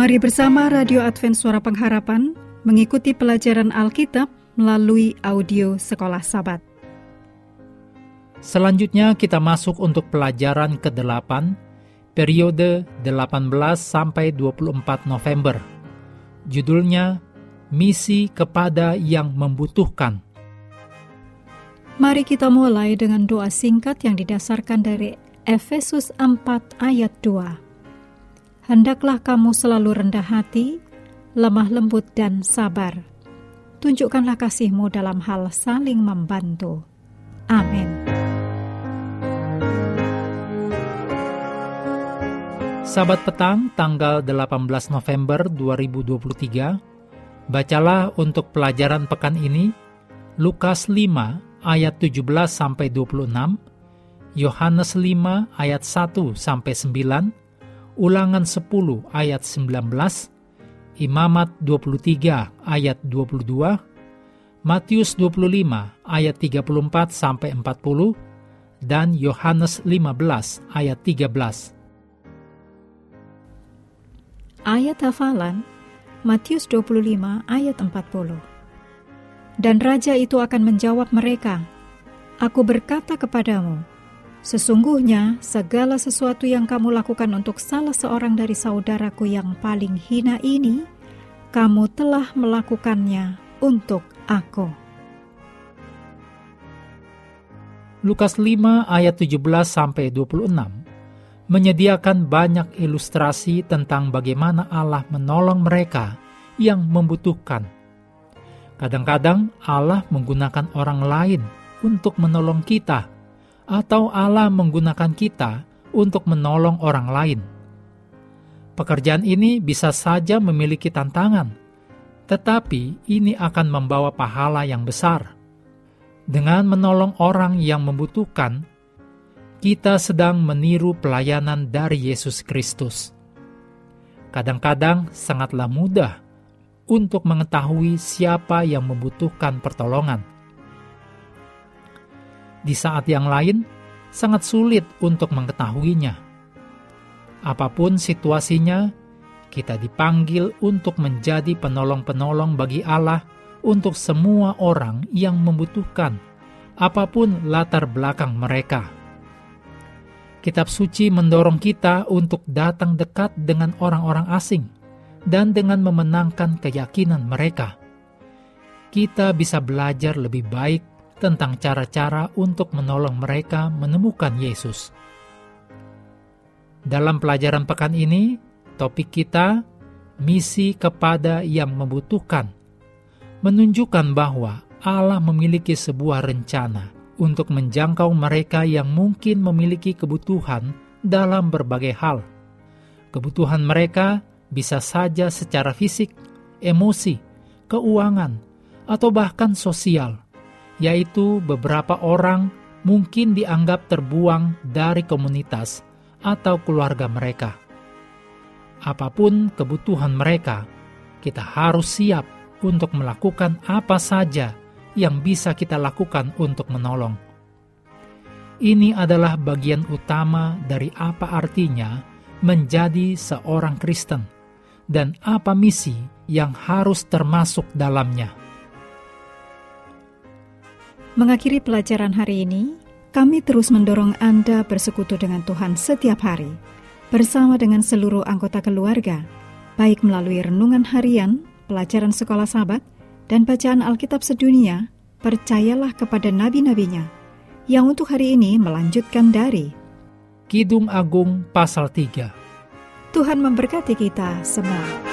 Mari bersama Radio Advent Suara Pengharapan mengikuti pelajaran Alkitab melalui audio Sekolah Sabat. Selanjutnya kita masuk untuk pelajaran ke-8, periode 18 sampai 24 November. Judulnya Misi kepada yang membutuhkan. Mari kita mulai dengan doa singkat yang didasarkan dari Efesus 4 ayat 2. Hendaklah kamu selalu rendah hati, lemah lembut dan sabar. Tunjukkanlah kasihmu dalam hal saling membantu. Amin. Sabat petang tanggal 18 November 2023, bacalah untuk pelajaran pekan ini Lukas 5 ayat 17 sampai 26, Yohanes 5 ayat 1 sampai 9, Ulangan 10 ayat 19, Imamat 23 ayat 22, Matius 25 ayat 34 sampai 40, dan Yohanes 15 ayat 13. Ayat hafalan Matius 25 ayat 40. Dan raja itu akan menjawab mereka, Aku berkata kepadamu, Sesungguhnya, segala sesuatu yang kamu lakukan untuk salah seorang dari saudaraku yang paling hina ini, kamu telah melakukannya untuk aku. Lukas 5 ayat 17 sampai 26 menyediakan banyak ilustrasi tentang bagaimana Allah menolong mereka yang membutuhkan. Kadang-kadang Allah menggunakan orang lain untuk menolong kita atau Allah menggunakan kita untuk menolong orang lain. Pekerjaan ini bisa saja memiliki tantangan, tetapi ini akan membawa pahala yang besar. Dengan menolong orang yang membutuhkan, kita sedang meniru pelayanan dari Yesus Kristus. Kadang-kadang sangatlah mudah untuk mengetahui siapa yang membutuhkan pertolongan di saat yang lain, sangat sulit untuk mengetahuinya. Apa pun situasinya, kita dipanggil untuk menjadi penolong-penolong bagi Allah untuk semua orang yang membutuhkan, apa pun latar belakang mereka. Kitab suci mendorong kita untuk datang dekat dengan orang-orang asing dan dengan memenangkan keyakinan mereka. Kita bisa belajar lebih baik tentang cara-cara untuk menolong mereka menemukan Yesus. Dalam pelajaran pekan ini, topik kita misi kepada yang membutuhkan, menunjukkan bahwa Allah memiliki sebuah rencana untuk menjangkau mereka yang mungkin memiliki kebutuhan dalam berbagai hal. Kebutuhan mereka bisa saja secara fisik, emosi, keuangan, atau bahkan sosial yaitu beberapa orang mungkin dianggap terbuang dari komunitas atau keluarga mereka. Apa pun kebutuhan mereka, kita harus siap untuk melakukan apa saja yang bisa kita lakukan untuk menolong. Ini adalah bagian utama dari apa artinya menjadi seorang Kristen dan apa misi yang harus termasuk dalamnya. Mengakhiri pelajaran hari ini, kami terus mendorong Anda bersekutu dengan Tuhan setiap hari, bersama dengan seluruh anggota keluarga, baik melalui renungan harian, pelajaran sekolah sahabat, dan bacaan Alkitab sedunia, percayalah kepada nabi-nabinya, yang untuk hari ini melanjutkan dari Kidung Agung pasal 3. Tuhan memberkati kita semua.